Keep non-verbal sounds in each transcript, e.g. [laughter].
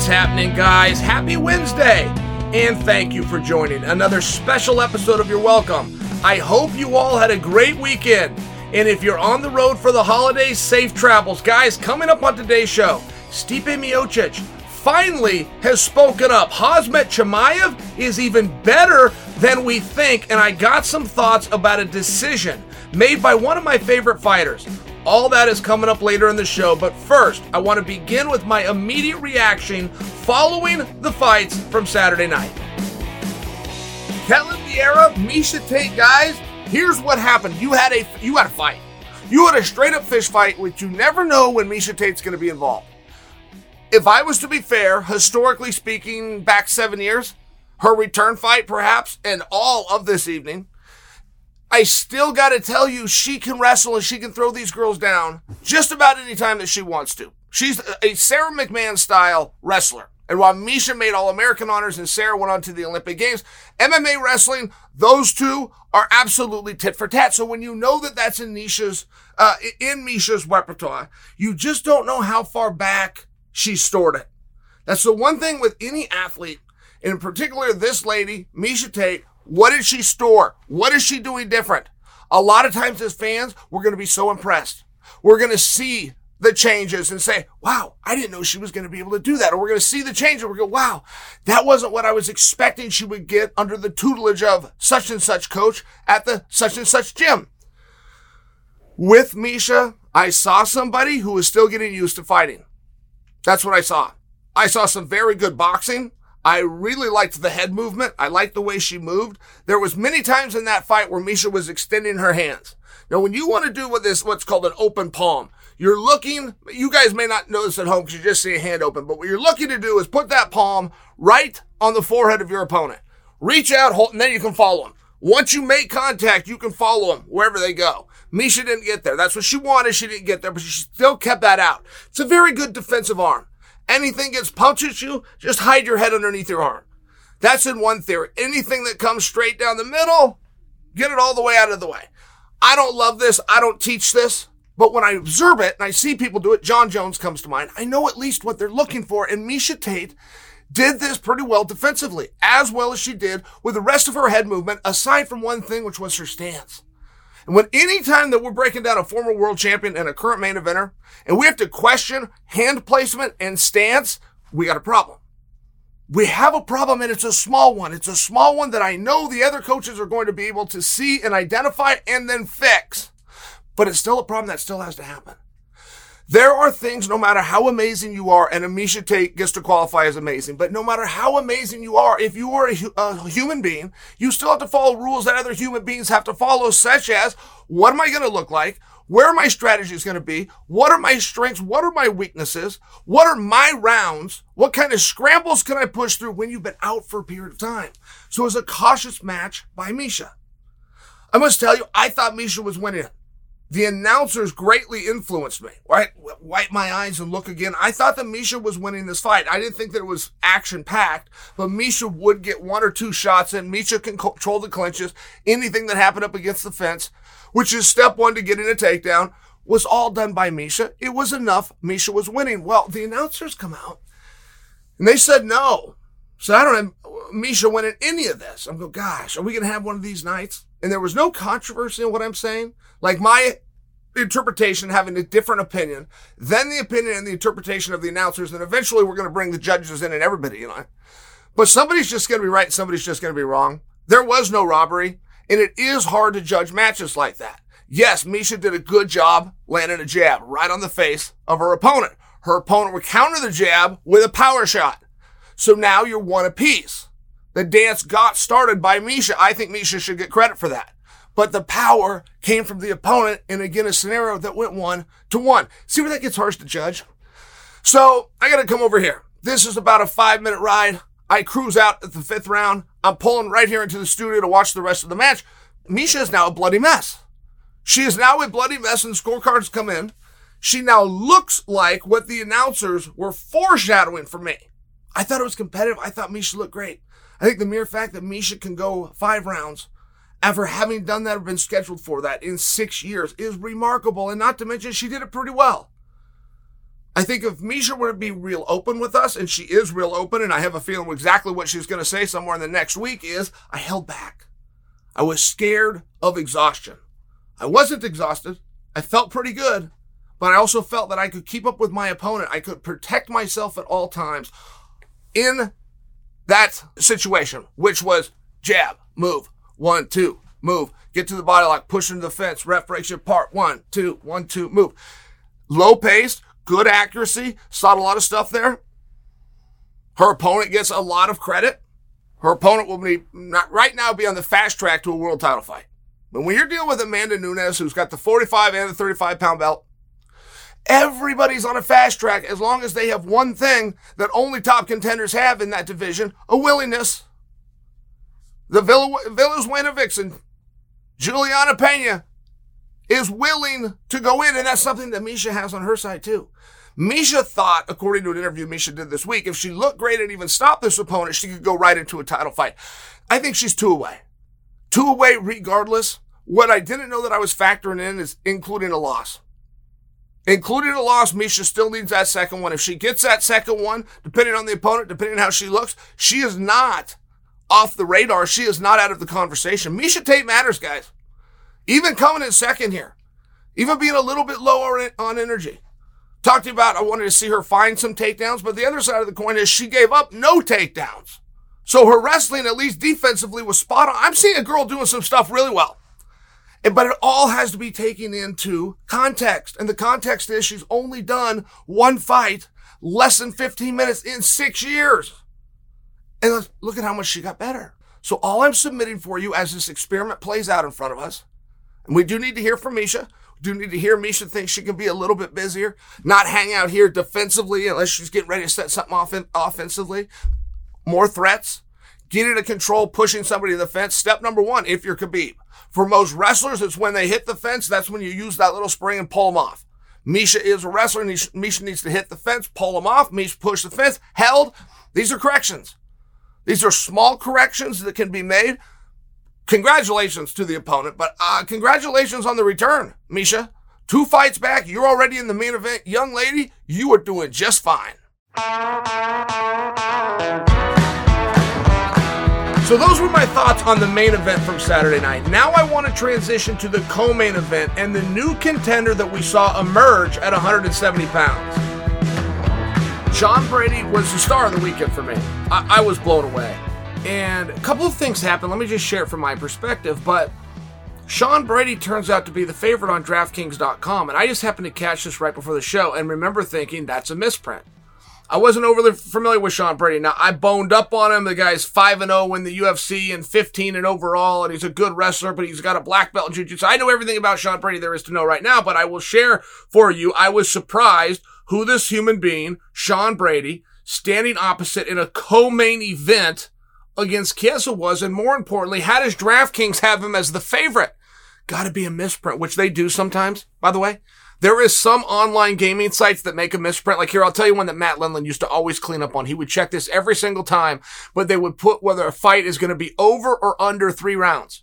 What's happening, guys? Happy Wednesday! And thank you for joining another special episode of Your Welcome. I hope you all had a great weekend. And if you're on the road for the holidays, safe travels. Guys, coming up on today's show, Stipe Miocic finally has spoken up. Khamzat Chimaev is even better than we think, and I got some thoughts about a decision made by one of my favorite fighters. All that is coming up later in the show, but first, I want to begin with my immediate reaction following the fights from Saturday night. Ketlen Vieira, Miesha Tate, guys, here's what happened. You had a you had a fight. You had a straight up fish fight, which you never know when Miesha Tate's going to be involved. If I was to be fair, historically speaking, back seven years, her return fight, perhaps, and all of this evening, I still got to tell you, she can wrestle and she can throw these girls down just about any time that she wants to. She's a Sara McMann style wrestler. And while Miesha made All American honors and Sarah went on to the Olympic Games, MMA wrestling, those two are absolutely tit for tat. So when you know that that's in Miesha's, uh, in Miesha's repertoire, you just don't know how far back she stored it. That's the one thing with any athlete, in particular this lady, Miesha Tate. What did she store? What is she doing different? A lot of times as fans, we're going to be so impressed. We're going to see the changes and say, wow, I didn't know she was going to be able to do that. Or we're going to see the change and we're going, wow, that wasn't what I was expecting she would get under the tutelage of such and such coach at the such and such gym. With Miesha, I saw somebody who was still getting used to fighting. That's what I saw. I saw some very good boxing. I really liked the head movement. I liked the way she moved. There was many times in that fight where Miesha was extending her hands. Now, when you want to do what this, what's called an open palm, you're looking, you guys may not know this at home because you just see a hand open, but what you're looking to do is put that palm right on the forehead of your opponent. Reach out, hold, and then you can follow them. Once you make contact, you can follow them wherever they go. Miesha didn't get there. That's what she wanted. She didn't get there, but she still kept that out. It's a very good defensive arm. Anything gets punched at you, just hide your head underneath your arm. That's in one theory. Anything that comes straight down the middle, get it all the way out of the way. I don't love this. I don't teach this. But when I observe it and I see people do it, Jon Jones comes to mind. I know at least what they're looking for. And Miesha Tate did this pretty well defensively, as well as she did with the rest of her head movement, aside from one thing, which was her stance. And when any time that we're breaking down a former world champion and a current main eventer, and we have to question hand placement and stance, we got a problem. We have a problem and it's a small one. It's a small one that I know the other coaches are going to be able to see and identify and then fix. But it's still a problem that still has to happen. There are things, no matter how amazing you are, and Amisha Tate gets to qualify as amazing, but no matter how amazing you are, if you are a, a, human being, you still have to follow rules that other human beings have to follow, such as, what am I going to look like? Where are my strategies going to be? What are my strengths? What are my weaknesses? What are my rounds? What kind of scrambles can I push through when you've been out for a period of time? So it was a cautious match by Miesha. I must tell you, I thought Miesha was winning it. The announcers greatly influenced me. Right? Wipe my eyes and look again. I thought that Miesha was winning this fight. I didn't think that it was action packed, but Miesha would get one or two shots in. Miesha can control the clinches. Anything that happened up against the fence, which is step one to getting a takedown, was all done by Miesha. It was enough. Miesha was winning. Well, the announcers come out and they said no. So I don't have Miesha winning any of this. I'm going, gosh, are we going to have one of these nights? And there was no controversy in what I'm saying. Like my interpretation having a different opinion than the opinion and the interpretation of the announcers. And eventually we're going to bring the judges in and everybody, you know. But somebody's just going to be right somebody's just going to be wrong. There was no robbery. And it is hard to judge matches like that. Yes, Miesha did a good job landing a jab right on the face of her opponent. Her opponent would counter the jab with a power shot. So now you're one apiece. The dance got started by Miesha. I think Miesha should get credit for that but the power came from the opponent and again a scenario that went one to one. See where that gets harsh to judge? So I got to come over here. This is about a five minute ride. I cruise out at the fifth round. I'm pulling right here into the studio to watch the rest of the match. Miesha is now a bloody mess. She is now a bloody mess and scorecards come in. She now looks like what the announcers were foreshadowing for me. I thought it was competitive. I thought Miesha looked great. I think the mere fact that Miesha can go five rounds ever having done that or been scheduled for that in six years is remarkable. And not to mention, she did it pretty well. I think if Miesha were to be real open with us, and she is real open, and I have a feeling exactly what she's going to say somewhere in the next week is, I held back. I was scared of exhaustion. I wasn't exhausted. I felt pretty good, but I also felt that I could keep up with my opponent. I could protect myself at all times in that situation, which was jab, move, one, two, move, get to the body lock, push into the fence, ref breaks your part, one, two, one, two, move. Low pace, good accuracy, saw a lot of stuff there. Her opponent gets a lot of credit. Her opponent will be not right now be on the fast track to a world title fight. But when you're dealing with Amanda Nunes, who's got the 45 and the 35 pound belt, everybody's on a fast track as long as they have one thing that only top contenders have in that division, a willingness. The Villa, Venezuela vixen, Julianna Peña, is willing to go in, and that's something that Miesha has on her side too. Miesha thought, according to an interview Miesha did this week, if she looked great and even stopped this opponent, she could go right into a title fight. I think she's two away. Two away regardless. What I didn't know that I was factoring in is including a loss. Including a loss, Miesha still needs that second one. If she gets that second one, depending on the opponent, depending on how she looks, she is not off the radar. She is not out of the conversation. Miesha Tate matters, guys. Even coming in second here, even being a little bit lower on energy. Talked about I wanted to see her find some takedowns, but the other side of the coin is she gave up no takedowns. So her wrestling, at least defensively, was spot on. I'm seeing a girl doing some stuff really well. But it all has to be taken into context. And the context is she's only done one fight less than 15 minutes in six years. And look at how much she got better. So all I'm submitting for you as this experiment plays out in front of us and we do need to hear from Miesha. We do need to hear Miesha think she can be a little bit busier, not hang out here defensively unless she's getting ready to set something off offensively. More threats. Get into control, pushing somebody to the fence. Step number one, if you're Khabib. For most wrestlers, it's when they hit the fence. That's when you use that little spring and pull them off. Miesha is a wrestler. And Miesha needs to hit the fence, pull them off. Miesha push the fence, held. These are corrections. These are small corrections that can be made congratulations to the opponent, but uh, congratulations on the return, Miesha. Two fights back, you're already in the main event. Young lady, you are doing just fine. So those were my thoughts on the main event from Saturday night. Now I want to transition to the co-main event and the new contender that we saw emerge at 170 pounds. Sean Brady was the star of the weekend for me. I, I was blown away. And a couple of things happened. Let me just share it from my perspective. But Sean Brady turns out to be the favorite on DraftKings.com. And I just happened to catch this right before the show and remember thinking that's a misprint. I wasn't overly familiar with Sean Brady. Now, I boned up on him. The guy's 5 and 0 in the UFC and 15 and overall, and he's a good wrestler, but he's got a black belt in jiu-jitsu. I know everything about Sean Brady there is to know right now, but I will share for you. I was surprised who this human being, Sean Brady, standing opposite in a co-main event against Chiesa was, and more importantly, how does DraftKings have him as the favorite? Gotta be a misprint, which they do sometimes, by the way. There is some online gaming sites that make a misprint. Like here, I'll tell you one that Matt Lindland used to always clean up on. He would check this every single time, but they would put whether a fight is going to be over or under three rounds.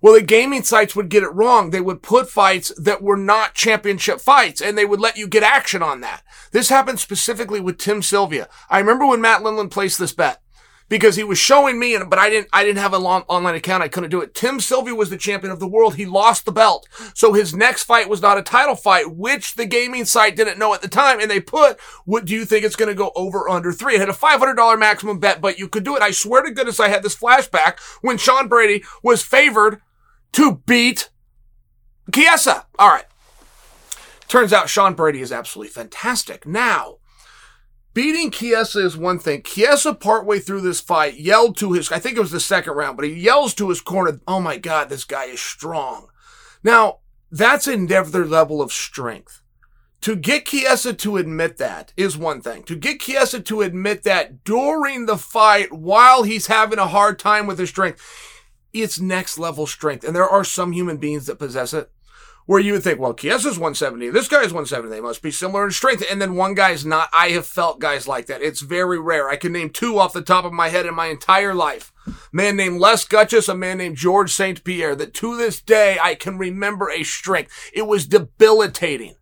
Well, the gaming sites would get it wrong. They would put fights that were not championship fights and they would let you get action on that. This happened specifically with Tim Sylvia. I remember when Matt Lindland placed this bet because he was showing me, and but I didn't, I didn't have an online account. I couldn't do it. Tim Sylvia was the champion of the world. He lost the belt. So his next fight was not a title fight, which the gaming site didn't know at the time. And they put, what do you think it's going to go over under three? It had a $500 maximum bet, but you could do it. I swear to goodness, I had this flashback when Sean Brady was favored to beat Chiesa. All right. Turns out Sean Brady is absolutely fantastic. Now, Beating Chiesa is one thing. Chiesa, partway through this fight, yelled to his, I think it was the second round, but he yells to his corner, Oh my God, this guy is strong. Now, that's another level of strength. To get Chiesa to admit that is one thing. To get Chiesa to admit that during the fight while he's having a hard time with his strength, it's next level strength. And there are some human beings that possess it where you would think, well, Chiesa's 170. This guy's 170. They must be similar in strength. And then one guy's not. I have felt guys like that. It's very rare. I can name two off the top of my head in my entire life. A man named Les Gutches, a man named George St. Pierre, that to this day I can remember a strength. It was debilitating.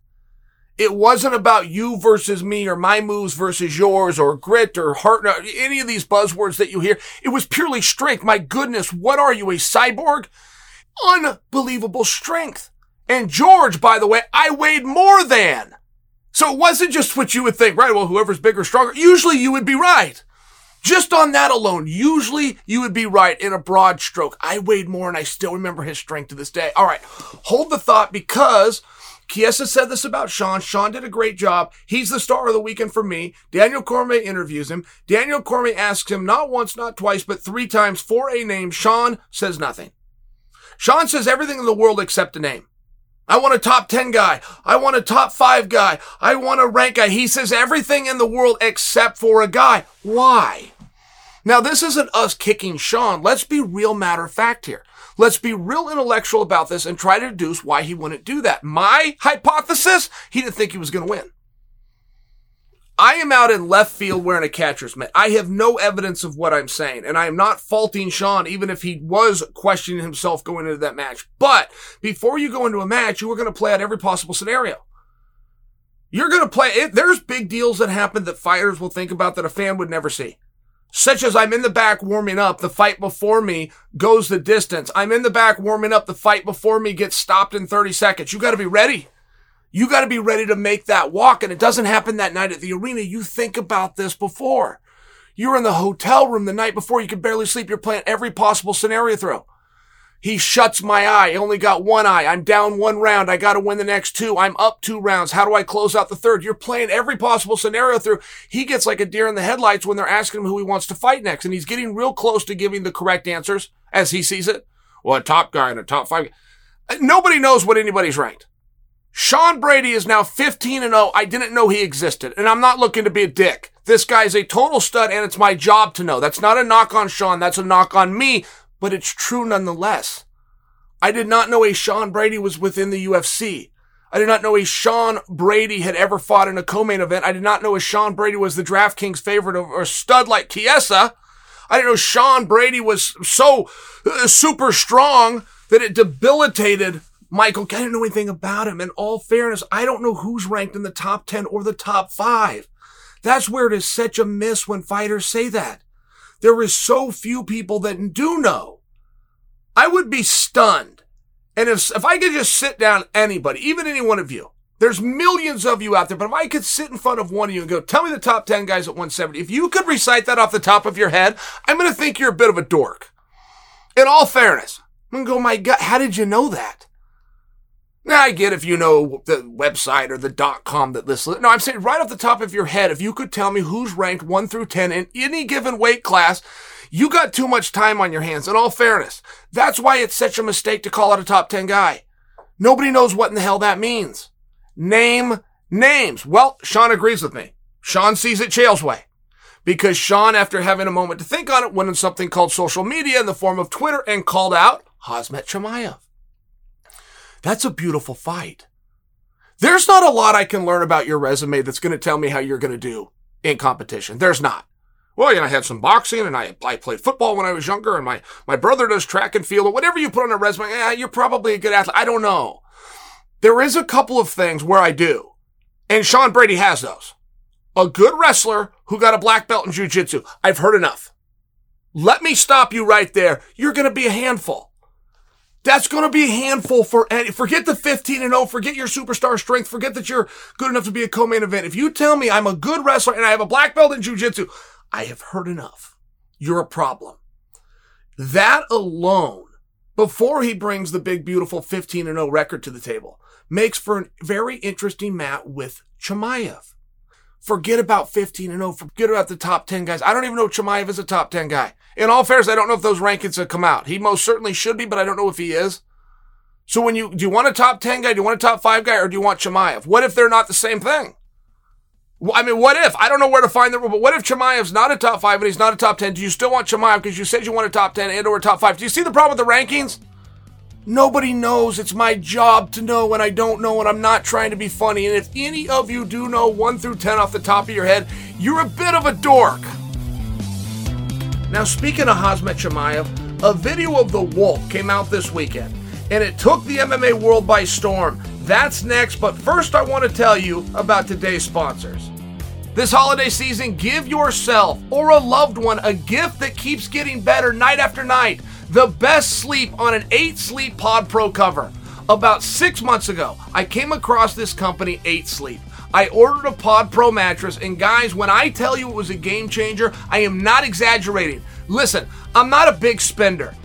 It wasn't about you versus me or my moves versus yours or grit or heart, or any of these buzzwords that you hear. It was purely strength. My goodness, what are you, a cyborg? Unbelievable strength. And George, by the way, I weighed more than. So it wasn't just what you would think, right? Well, whoever's bigger, stronger. Usually you would be right. Just on that alone, usually you would be right in a broad stroke. I weighed more and I still remember his strength to this day. All right. Hold the thought because Chiesa said this about Sean. Sean did a great job. He's the star of the weekend for me. Daniel Cormier interviews him. Daniel Cormier asks him not once, not twice, but three times for a name. Sean says nothing. Sean says everything in the world except a name. I want a top 10 guy. I want a top 5 guy. I want a rank guy. He says everything in the world except for a guy. Why? Now, this isn't us kicking Sean. Let's be real matter of fact here. Let's be real intellectual about this and try to deduce why he wouldn't do that. My hypothesis, he didn't think he was going to win. I am out in left field wearing a catcher's mitt. I have no evidence of what I'm saying, and I am not faulting Sean, even if he was questioning himself going into that match. But before you go into a match, you are going to play out every possible scenario. You're going to play it. There's big deals that happen that fighters will think about that a fan would never see. Such as I'm in the back warming up, the fight before me goes the distance. I'm in the back warming up, the fight before me gets stopped in 30 seconds. You got to be ready. You got to be ready to make that walk. And it doesn't happen that night at the arena. You think about this before. You're in the hotel room the night before. You can barely sleep. You're playing every possible scenario through. He shuts my eye. I only got one eye. I'm down one round. I got to win the next two. I'm up two rounds. How do I close out the third? You're playing every possible scenario through. He gets like a deer in the headlights when they're asking him who he wants to fight next. And he's getting real close to giving the correct answers as he sees it. Well, a top guy and a top five. Uh, nobody knows what anybody's ranked. Sean Brady is now 15 and 0. I didn't know he existed. And I'm not looking to be a dick. This guy's a total stud and it's my job to know. That's not a knock on Sean. That's a knock on me, but it's true nonetheless. I did not know a Sean Brady was within the UFC. I did not know a Sean Brady had ever fought in a co-main event. I did not know a Sean Brady was the DraftKings favorite or a stud like Chiesa. I didn't know Sean Brady was so uh, super strong that it debilitated Michael, I didn't know anything about him. In all fairness, I don't know who's ranked in the top 10 or the top five. That's where it is such a miss when fighters say that. There is so few people that do know. I would be stunned. And if, if I could just sit down anybody, even any one of you, there's millions of you out there, but if I could sit in front of one of you and go, tell me the top 10 guys at 170, if you could recite that off the top of your head, I'm going to think you're a bit of a dork. In all fairness, I'm going to go, my God, how did you know that? I get if you know the website or the dot com that lists it. No, I'm saying right off the top of your head, if you could tell me who's ranked one through 10 in any given weight class, you got too much time on your hands. In all fairness, that's why it's such a mistake to call out a top 10 guy. Nobody knows what in the hell that means. Name names. Well, Sean agrees with me. Sean sees it Chael's way. Because Sean, after having a moment to think on it, went on something called social media in the form of Twitter and called out Khamzat Chimaev. That's a beautiful fight. There's not a lot I can learn about your resume that's going to tell me how you're going to do in competition. There's not. Well, you know, I had some boxing and I, I played football when I was younger and my, my brother does track and field or whatever you put on a resume. Yeah, you're probably a good athlete. I don't know. There is a couple of things where I do. And Sean Brady has those. A good wrestler who got a black belt in jujitsu. I've heard enough. Let me stop you right there. You're going to be a handful. That's going to be a handful for any. Forget the 15 and 0. Forget your superstar strength. Forget that you're good enough to be a co-main event. If you tell me I'm a good wrestler and I have a black belt in jujitsu, I have heard enough. You're a problem. That alone, before he brings the big, beautiful 15 and 0 record to the table, makes for a very interesting match with Chimaev. Forget about 15 and 0. Forget about the top 10 guys. I don't even know if Chimaev is a top 10 guy. In all fairness, I don't know if those rankings have come out. He most certainly should be, but I don't know if he is. So when you, do you want a top 10 guy? Do you want a top 5 guy? Or do you want Chimaev? What if they're not the same thing? I mean, what if? I don't know where to find the rule, but what if Chimaev's not a top 5 and he's not a top 10? Do you still want Chimaev because you said you want a top 10 and or a top 5? Do you see the problem with the rankings? Nobody knows. It's my job to know when I don't know, and I'm not trying to be funny. And if any of you do know 1 through 10 off the top of your head, you're a bit of a dork. Now, speaking of Khamzat Chimaev, a video of the Wolf came out this weekend, and it took the MMA world by storm. That's next, but first I want to tell you about today's sponsors. This holiday season, give yourself or a loved one a gift that keeps getting better night after night. The best sleep on an 8 Sleep Pod Pro cover. About six months ago, I came across this company, 8 Sleep. I ordered a Pod Pro mattress, and guys, when I tell you it was a game changer, I am not exaggerating. Listen, I'm not a big spender.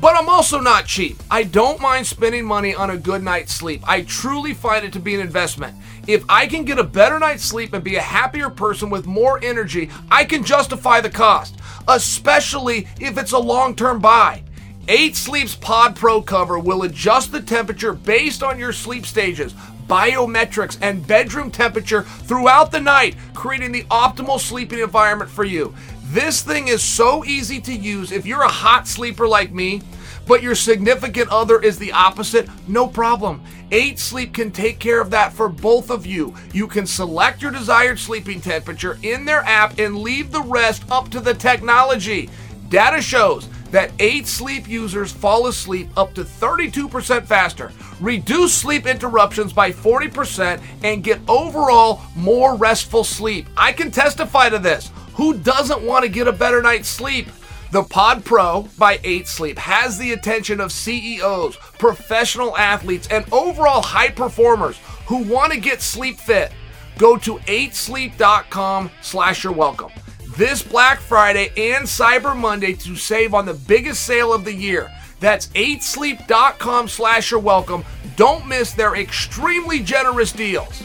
But I'm also not cheap. I don't mind spending money on a good night's sleep. I truly find it to be an investment. If I can get a better night's sleep and be a happier person with more energy, I can justify the cost, especially if it's a long term buy. 8 Sleep's Pod Pro cover will adjust the temperature based on your sleep stages, biometrics, and bedroom temperature throughout the night, creating the optimal sleeping environment for you. This thing is so easy to use. If you're a hot sleeper like me, but your significant other is the opposite, no problem. 8 Sleep can take care of that for both of you. You can select your desired sleeping temperature in their app and leave the rest up to the technology. Data shows that 8 Sleep users fall asleep up to 32% faster, reduce sleep interruptions by 40%, and get overall more restful sleep. I can testify to this. Who doesn't want to get a better night's sleep? The Pod Pro by 8 Sleep has the attention of CEOs, professional athletes, and overall high performers who want to get sleep fit. Go to 8sleep.com slash your welcome. This Black Friday and Cyber Monday to save on the biggest sale of the year. That's 8sleep.com slash your welcome. Don't miss their extremely generous deals.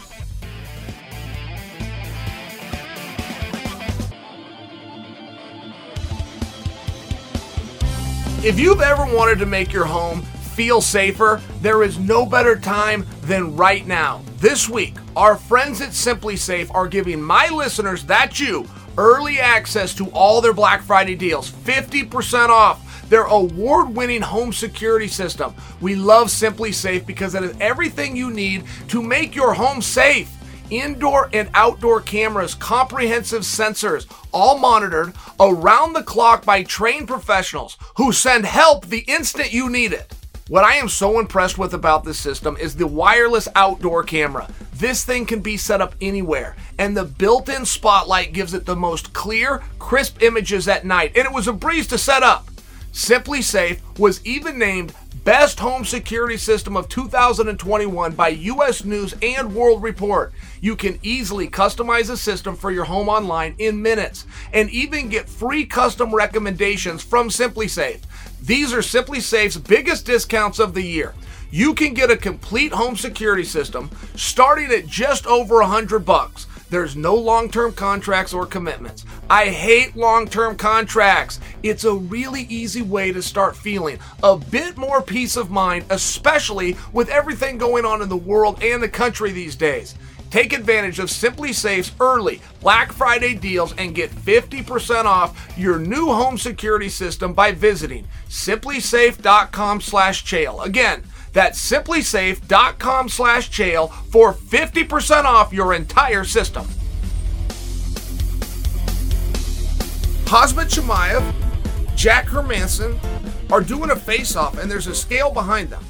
If you've ever wanted to make your home feel safer, there is no better time than right now. This week, our friends at SimpliSafe are giving my listeners, that you, early access to all their Black Friday deals, 50% off their award winning home security system. We love SimpliSafe because it has everything you need to make your home safe indoor and outdoor cameras, comprehensive sensors, all monitored around the clock by trained professionals who send help the instant you need it. What I am so impressed with about this system is the wireless outdoor camera. This thing can be set up anywhere, and the built in spotlight gives it the most clear, crisp images at night, and it was a breeze to set up. SimpliSafe was even named Best Home Security System of 2021 by US News and World Report. You can easily customize a system for your home online in minutes and even get free custom recommendations from SimpliSafe. These are SimpliSafe's biggest discounts of the year. You can get a complete home security system starting at just over 100 bucks. There's no long term contracts or commitments. I hate long term contracts. It's a really easy way to start feeling a bit more peace of mind, especially with everything going on in the world and the country these days. Take advantage of SimpliSafe's early Black Friday deals and get 50% off your new home security system by visiting simplisafe.com/chael. Again, that's simplisafe.com slash chael for 50% off your entire system. Khamzat Chimaev, Jack Hermansson are doing a face-off and there's a scale behind them.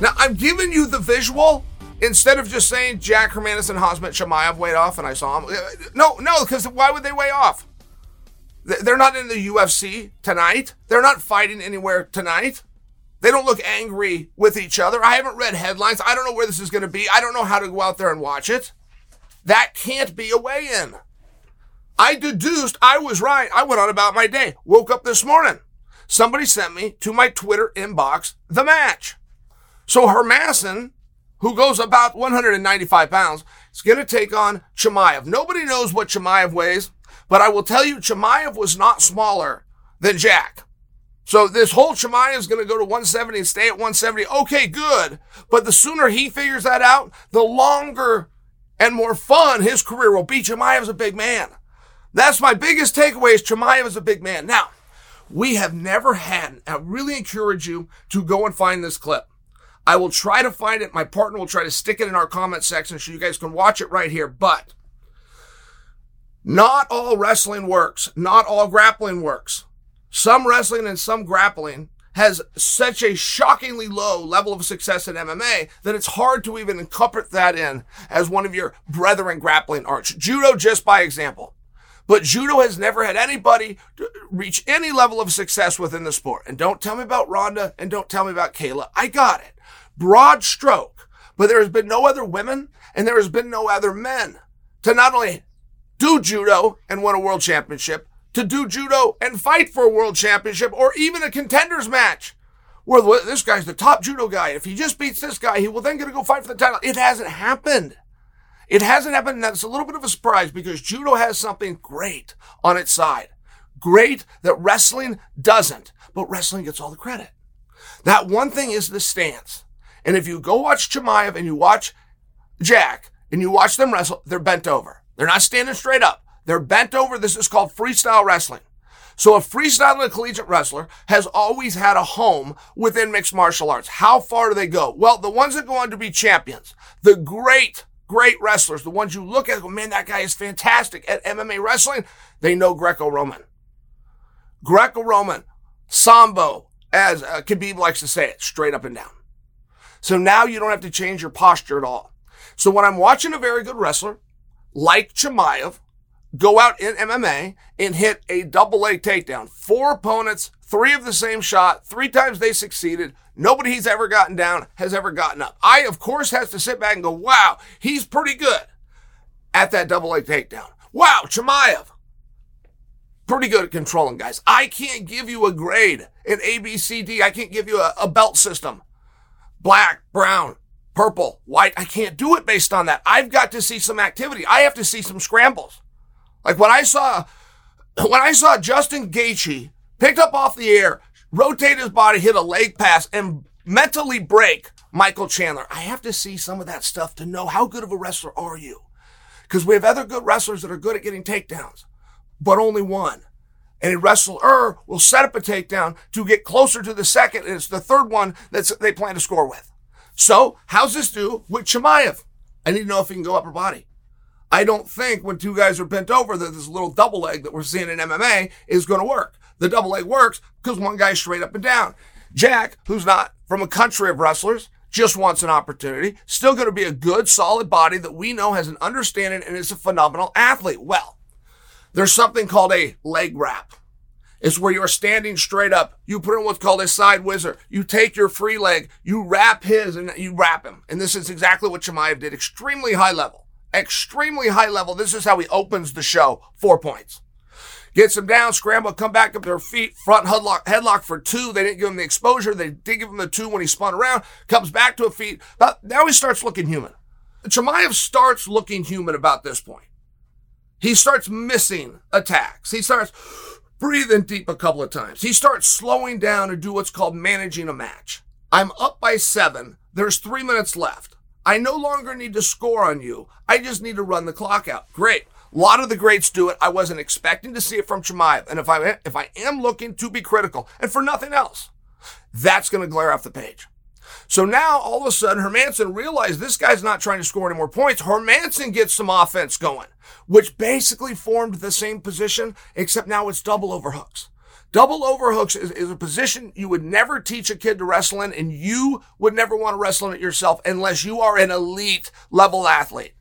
Now, I'm giving you the visual instead of just saying Jack Hermansson and Khamzat Chimaev weighed off and I saw them. Uh, no, no, because why would they weigh off? They're not in the UFC tonight. They're not fighting anywhere tonight. They don't look angry with each other. I haven't read headlines. I don't know where this is going to be. I don't know how to go out there and watch it. That can't be a weigh in. I deduced I was right. I went on about my day. Woke up this morning. Somebody sent me to my Twitter inbox the match. So Hermansson, who goes about 195 pounds, is going to take on Chimaev. Nobody knows what Chimaev weighs, but I will tell you Chimaev was not smaller than Jack. So this whole Chimaev is going to go to 170 and stay at 170. Okay, good. But the sooner he figures that out, the longer and more fun his career will be. Chimaev is a big man. That's my biggest takeaway is Chimaev is a big man. Now, we have never had, I really encourage you to go and find this clip. I will try to find it. My partner will try to stick it in our comment section so you guys can watch it right here. But not all wrestling works. Not all grappling works. Some wrestling and some grappling has such a shockingly low level of success in MMA that it's hard to even incorporate that in as one of your brethren grappling arts. Judo, just by example. But judo has never had anybody reach any level of success within the sport. And don't tell me about Ronda and don't tell me about Kayla. I got it. Broad stroke. But there has been no other women and there has been no other men to not only do judo and win a world championship, to do judo and fight for a world championship or even a contenders match. Where this guy's the top judo guy. If he just beats this guy, he will then get to go fight for the title. It hasn't happened. It hasn't happened. And that's a little bit of a surprise because judo has something great on its side. Great that wrestling doesn't, but wrestling gets all the credit. That one thing is the stance. And if you go watch Chimaev and you watch Jack and you watch them wrestle, they're bent over. They're not standing straight up. They're bent over. This is called freestyle wrestling. So a freestyle collegiate wrestler has always had a home within mixed martial arts. How far do they go? Well, the ones that go on to be champions, the great, great wrestlers, the ones you look at, go, man, that guy is fantastic at MMA wrestling. They know Greco-Roman. Greco-Roman, Sambo, as uh, Khabib likes to say it, straight up and down. So now you don't have to change your posture at all. So when I'm watching a very good wrestler, like Chimaev, go out in MMA and hit a double leg takedown. Four opponents, three of the same shot, three times they succeeded. Nobody he's ever gotten down has ever gotten up. I, of course, has to sit back and go, wow, he's pretty good at that double leg takedown. Wow, Chimaev, pretty good at controlling guys. I can't give you a grade in A, B, C, D. I can't give you a, a belt system. Black, brown, purple, white. I can't do it based on that. I've got to see some activity. I have to see some scrambles. Like when I saw, [clears throat] when I saw Justin Gaethje picked up off the air, rotate his body, hit a leg pass, and mentally break Michael Chandler. I have to see some of that stuff to know how good of a wrestler are you. Because we have other good wrestlers that are good at getting takedowns, but only one. And a wrestler er will set up a takedown to get closer to the second, and it's the third one that they plan to score with. So, how's this do with Chimaev? I need to know if he can go upper body. I don't think when two guys are bent over that this little double leg that we're seeing in MMA is going to work. The double leg works because one guy's straight up and down. Jack, who's not from a country of wrestlers, just wants an opportunity. Still going to be a good, solid body that we know has an understanding and is a phenomenal athlete. Well, there's something called a leg wrap. It's where you're standing straight up. You put in what's called a side whizzer. You take your free leg, you wrap his, and you wrap him. And this is exactly what Chimaev did. Extremely high level extremely high level. This is how he opens the show. Four points. Gets him down, scramble, come back up their feet, front headlock, headlock for two. They didn't give him the exposure. They did give him the two when he spun around, comes back to a feet. But now he starts looking human. Chimaev starts looking human about this point. He starts missing attacks. He starts breathing deep a couple of times. He starts slowing down and do what's called managing a match. I'm up by seven. There's three minutes left. I no longer need to score on you. I just need to run the clock out. Great. A lot of the greats do it. I wasn't expecting to see it from Chimaev. And if I, if I am looking to be critical and for nothing else, that's going to glare off the page. So now all of a sudden Hermansson realized this guy's not trying to score any more points. Hermansson gets some offense going, which basically formed the same position, except now it's double overhooks. Double overhooks is, is, a position you would never teach a kid to wrestle in, and you would never want to wrestle in it yourself unless you are an elite level athlete.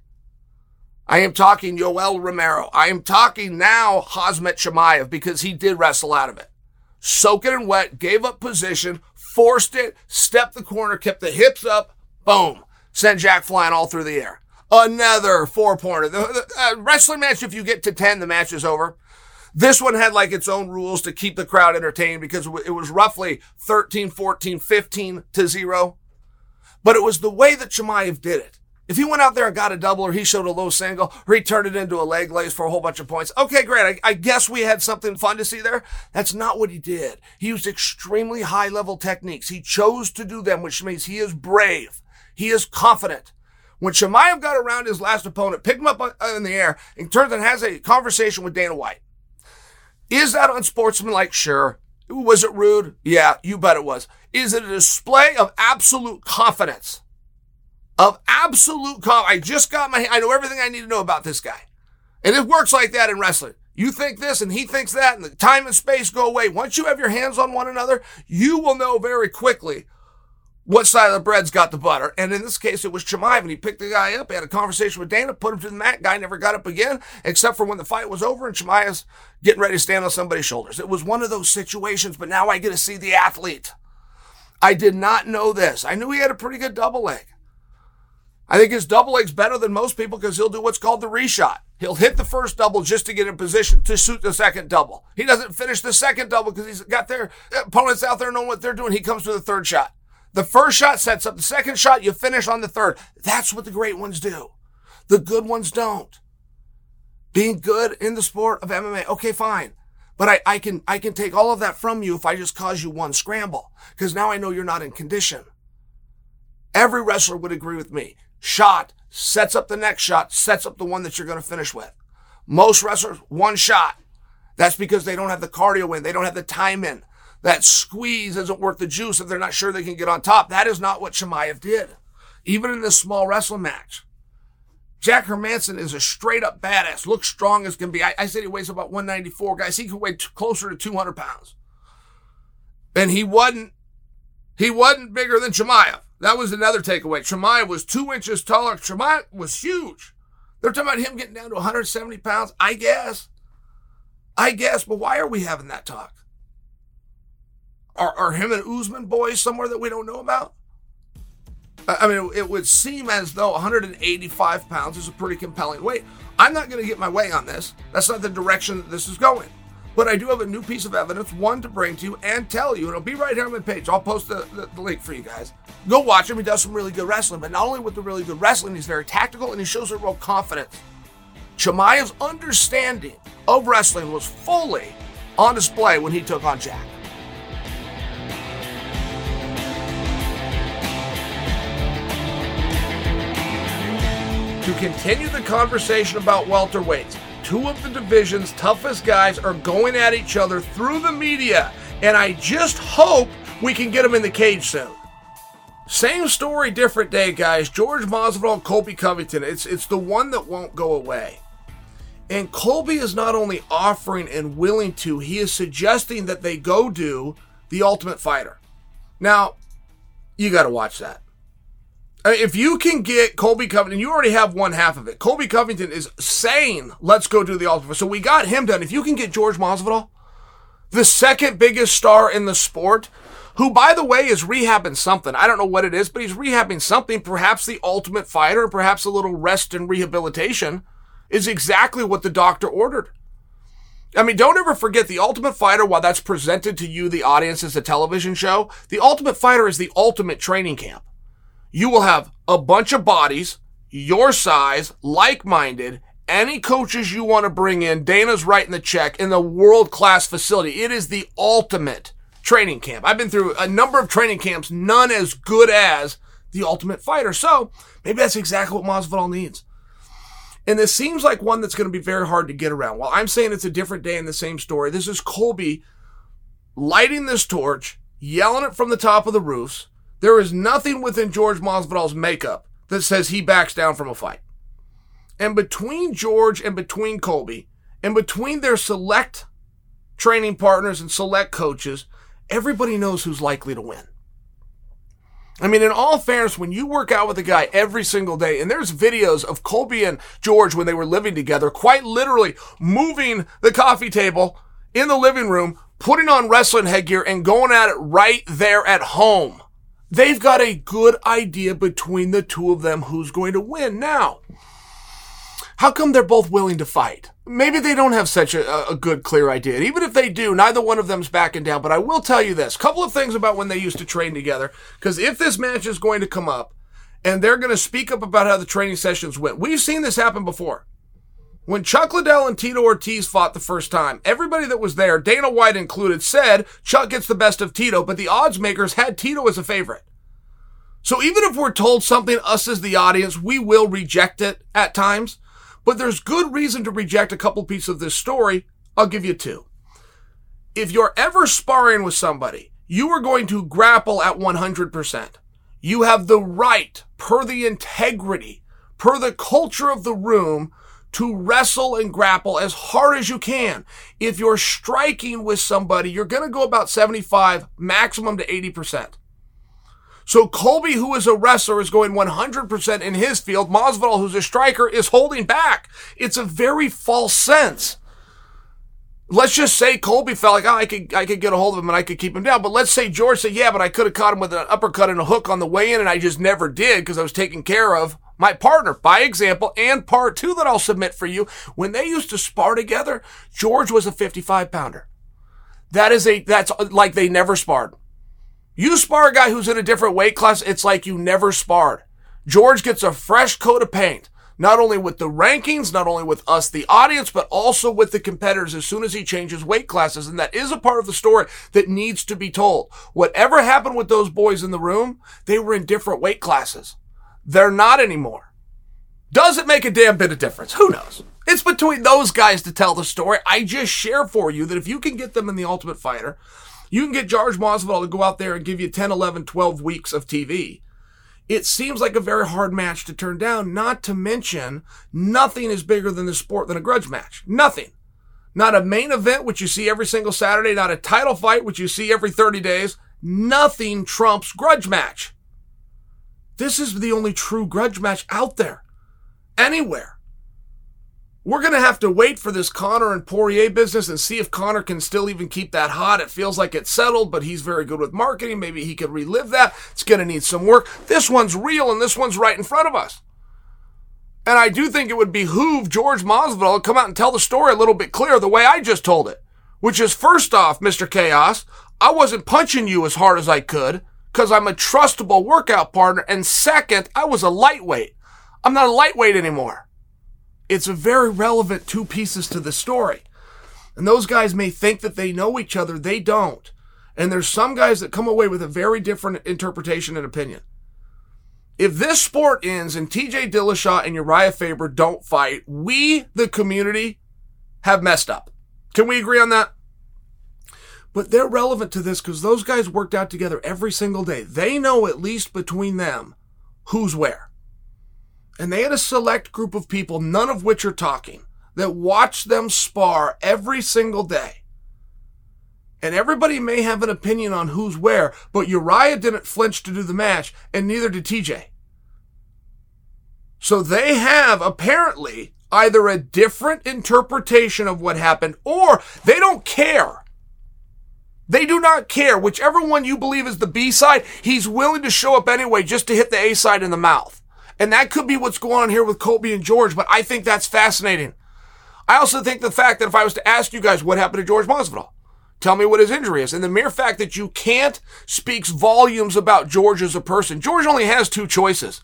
I am talking Yoel Romero. I am talking now Khamzat Chimaev because he did wrestle out of it. Soak it in wet, gave up position, forced it, stepped the corner, kept the hips up, boom, sent Jack flying all through the air. Another four pointer. The, the uh, wrestling match, if you get to 10, the match is over. This one had like its own rules to keep the crowd entertained because it was roughly 13, 14, 15 to zero. But it was the way that Chimaev did it. If he went out there and got a double or he showed a low single or he turned it into a leg lace for a whole bunch of points, okay, great. I, I guess we had something fun to see there. That's not what he did. He used extremely high level techniques. He chose to do them, which means he is brave. He is confident. When Chimaev got around his last opponent, picked him up uh, in the air, and turns and has a conversation with Dana White. Is that unsportsmanlike? Sure. Was it rude? Yeah, you bet it was. Is it a display of absolute confidence? Of absolute calm. I just got my, I know everything I need to know about this guy. And it works like that in wrestling. You think this and he thinks that, and the time and space go away. Once you have your hands on one another, you will know very quickly what side of the bread's got the butter. And in this case, it was Chimaev, and he picked the guy up. He had a conversation with Dana, put him to the mat. Guy never got up again, except for when the fight was over and Chimaev's getting ready to stand on somebody's shoulders. It was one of those situations, but now I get to see the athlete. I did not know this. I knew he had a pretty good double leg. I think his double leg's better than most people because he'll do what's called the reshot. He'll hit the first double just to get in position to shoot the second double. He doesn't finish the second double because he's got their opponents out there knowing what they're doing. He comes to the third shot. The first shot sets up the second shot. You finish on the third. That's what the great ones do. The good ones don't. Being good in the sport of MMA. Okay, fine. But I, I can, I can take all of that from you if I just cause you one scramble. Cause now I know you're not in condition. Every wrestler would agree with me. Shot sets up the next shot, sets up the one that you're going to finish with. Most wrestlers, one shot. That's because they don't have the cardio in. They don't have the time in. That squeeze isn't worth the juice if they're not sure they can get on top. That is not what Chimaev did. Even in this small wrestling match. Jack Hermansson is a straight up badass. Looks strong as can be. I, I said he weighs about 194. Guys, he could weigh t- closer to 200 pounds. And he wasn't, he wasn't bigger than Chimaev. That was another takeaway. Chimaev was two inches taller. Chimaev was huge. They're talking about him getting down to 170 pounds. I guess. I guess, but why are we having that talk? Are, are him and Usman boys somewhere that we don't know about? I mean, it would seem as though 185 pounds is a pretty compelling weight. I'm not going to get my way on this. That's not the direction that this is going. But I do have a new piece of evidence, one to bring to you and tell you. It'll be right here on my page. I'll post the, the, the, link for you guys. Go watch him. He does some really good wrestling, but not only with the really good wrestling, he's very tactical and he shows a real confidence. Chimaev's understanding of wrestling was fully on display when he took on Jack. To continue the conversation about welterweights, two of the division's toughest guys are going at each other through the media, and I just hope we can get them in the cage soon. Same story, different day, guys. George Masvidal, Colby Covington. It's it's the one that won't go away. And Colby is not only offering and willing to, he is suggesting that they go do the Ultimate Fighter. Now, you got to watch that. Uh, if you can get Colby Covington, you already have one half of it. Colby Covington is saying, let's go do the Ultimate. So we got him done. If you can get George Masvidal, the second biggest star in the sport, who, by the way, is rehabbing something. I don't know what it is, but he's rehabbing something. Perhaps the ultimate fighter, perhaps a little rest and rehabilitation is exactly what the doctor ordered. I mean, don't ever forget the Ultimate Fighter, while that's presented to you, the audience, as a television show, the Ultimate Fighter is the ultimate training camp you will have a bunch of bodies, your size, like minded, any coaches you want to bring in. Dana's writing the check in the world class facility. It is the ultimate training camp. I've been through a number of training camps, none as good as the ultimate fighter. So maybe that's exactly what Masvidal needs. And this seems like one that's going to be very hard to get around. While I'm saying it's a different day in the same story, this is Colby lighting this torch, yelling it from the top of the roofs, there is nothing within George Masvidal's makeup that says he backs down from a fight. And between George and between Colby, and between their select training partners and select coaches, everybody knows who's likely to win. I mean, in all fairness, when you work out with a guy every single day, and there's videos of Colby and George when they were living together, quite literally moving the coffee table in the living room, putting on wrestling headgear, and going at it right there at home. They've got a good idea between the two of them who's going to win. Now, how come they're both willing to fight? Maybe they don't have such a, a, good, clear idea. And even if they do, neither one of them's backing down. But I will tell you this couple of things about when they used to train together. Because if this match is going to come up and they're going to speak up about how the training sessions went, we've seen this happen before. When Chuck Liddell and Tito Ortiz fought the first time, everybody that was there, Dana White included, said Chuck gets the best of Tito, but the odds makers had Tito as a favorite. So even if we're told something, us as the audience, we will reject it at times. But there's good reason to reject a couple pieces of this story. I'll give you two. If you're ever sparring with somebody, you are going to grapple at 100%. You have the right, per the integrity, per the culture of the room, to wrestle and grapple as hard as you can. If you're striking with somebody, you're going to go about 75, maximum to 80%. So Colby, who is a wrestler, is going 100% in his field. Masvidal, who's a striker, is holding back. It's a very false sense. Let's just say Colby felt like, oh, I could, I could get a hold of him and I could keep him down. But let's say George said, yeah, but I could have caught him with an uppercut and a hook on the way in and I just never did because I was taking care of my partner, by example, and part two that I'll submit for you. When they used to spar together, George was a 55 pounder. That is a, that's like they never sparred. You spar a guy who's in a different weight class, it's like you never sparred. George gets a fresh coat of paint, not only with the rankings, not only with us, the audience, but also with the competitors as soon as he changes weight classes. And that is a part of the story that needs to be told. Whatever happened with those boys in the room, they were in different weight classes. They're not anymore. Does it make a damn bit of difference? Who knows? It's between those guys to tell the story. I just share for you that if you can get them in the Ultimate Fighter, you can get George Masvidal to go out there and give you 10, 11, 12 weeks of TV. It seems like a very hard match to turn down, not to mention nothing is bigger than the sport than a grudge match. Nothing. Not a main event, which you see every single Saturday, not a title fight, which you see every 30 days. Nothing trumps grudge match. This is the only true grudge match out there. Anywhere. We're going to have to wait for this Conor and Poirier business and see if Conor can still even keep that hot. It feels like it's settled, but he's very good with marketing. Maybe he could relive that. It's going to need some work. This one's real and this one's right in front of us. And I do think it would behoove George Masvidal to come out and tell the story a little bit clearer the way I just told it. Which is first off, Mr. Chaos, I wasn't punching you as hard as I could because I'm a trustable workout partner. And second, I was a lightweight. I'm not a lightweight anymore. It's a very relevant two pieces to the story. And those guys may think that they know each other. They don't. And there's some guys that come away with a very different interpretation and opinion. If this sport ends and TJ Dillashaw and Urijah Faber don't fight, we, the community, have messed up. Can we agree on that? But they're relevant to this because those guys worked out together every single day. They know at least between them who's where. And they had a select group of people, none of which are talking, that watch them spar every single day. And everybody may have an opinion on who's where, but Urijah didn't flinch to do the match, and neither did TJ. So they have apparently either a different interpretation of what happened or they don't care they do not care. Whichever one you believe is the B side, he's willing to show up anyway just to hit the A side in the mouth. And that could be what's going on here with Colby and George, but I think that's fascinating. I also think the fact that if I was to ask you guys what happened to George Masvidal, tell me what his injury is. And the mere fact that you can't speaks volumes about George as a person. George only has two choices.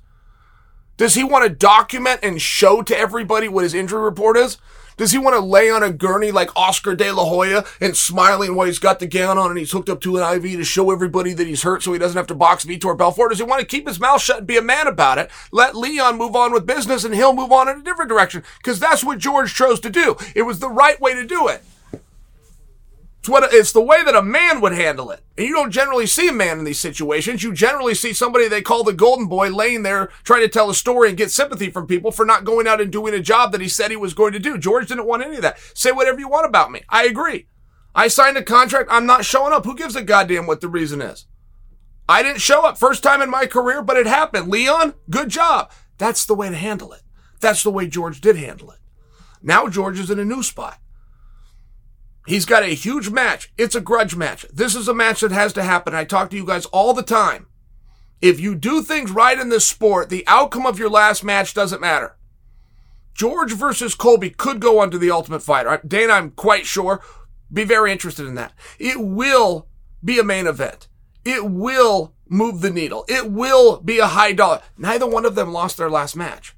Does he want to document and show to everybody what his injury report is? Does he want to lay on a gurney like Oscar De La Hoya and smiling while he's got the gown on and he's hooked up to an IV to show everybody that he's hurt so he doesn't have to box Vitor Belfort? Does he want to keep his mouth shut and be a man about it? Let Leon move on with business and he'll move on in a different direction because that's what George chose to do. It was the right way to do it. It's what it's the way that a man would handle it. And you don't generally see a man in these situations. You generally see somebody they call the golden boy laying there trying to tell a story and get sympathy from people for not going out and doing a job that he said he was going to do. George didn't want any of that. Say whatever you want about me. I agree. I signed a contract. I'm not showing up. Who gives a goddamn what the reason is? I didn't show up first time in my career, but it happened. Leon, good job. That's the way to handle it. That's the way George did handle it. Now George is in a new spot. He's got a huge match. It's a grudge match. This is a match that has to happen. I talk to you guys all the time. If you do things right in this sport, the outcome of your last match doesn't matter. George versus Colby could go on to the Ultimate Fighter. Dana, I'm quite sure, be very interested in that. It will be a main event. It will move the needle. It will be a high dollar. Neither one of them lost their last match.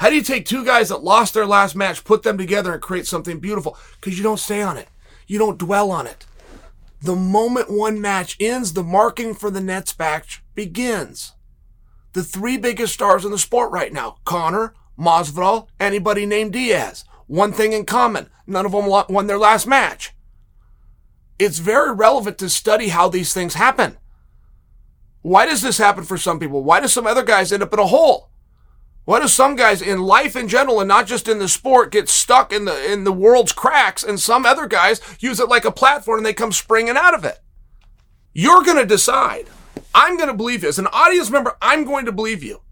How do you take two guys that lost their last match, put them together, and create something beautiful? Because you don't stay on it. You don't dwell on it. The moment one match ends, the marketing for the next match begins. The three biggest stars in the sport right now, Conor, Masvidal, anybody named Diaz. One thing in common, none of them won their last match. It's very relevant to study how these things happen. Why does this happen for some people? Why do some other guys end up in a hole? Why do some guys in life in general and not just in the sport get stuck in the in the world's cracks and some other guys use it like a platform and they come springing out of it? You're going to decide. I'm going to believe you. As an audience member, I'm going to believe you.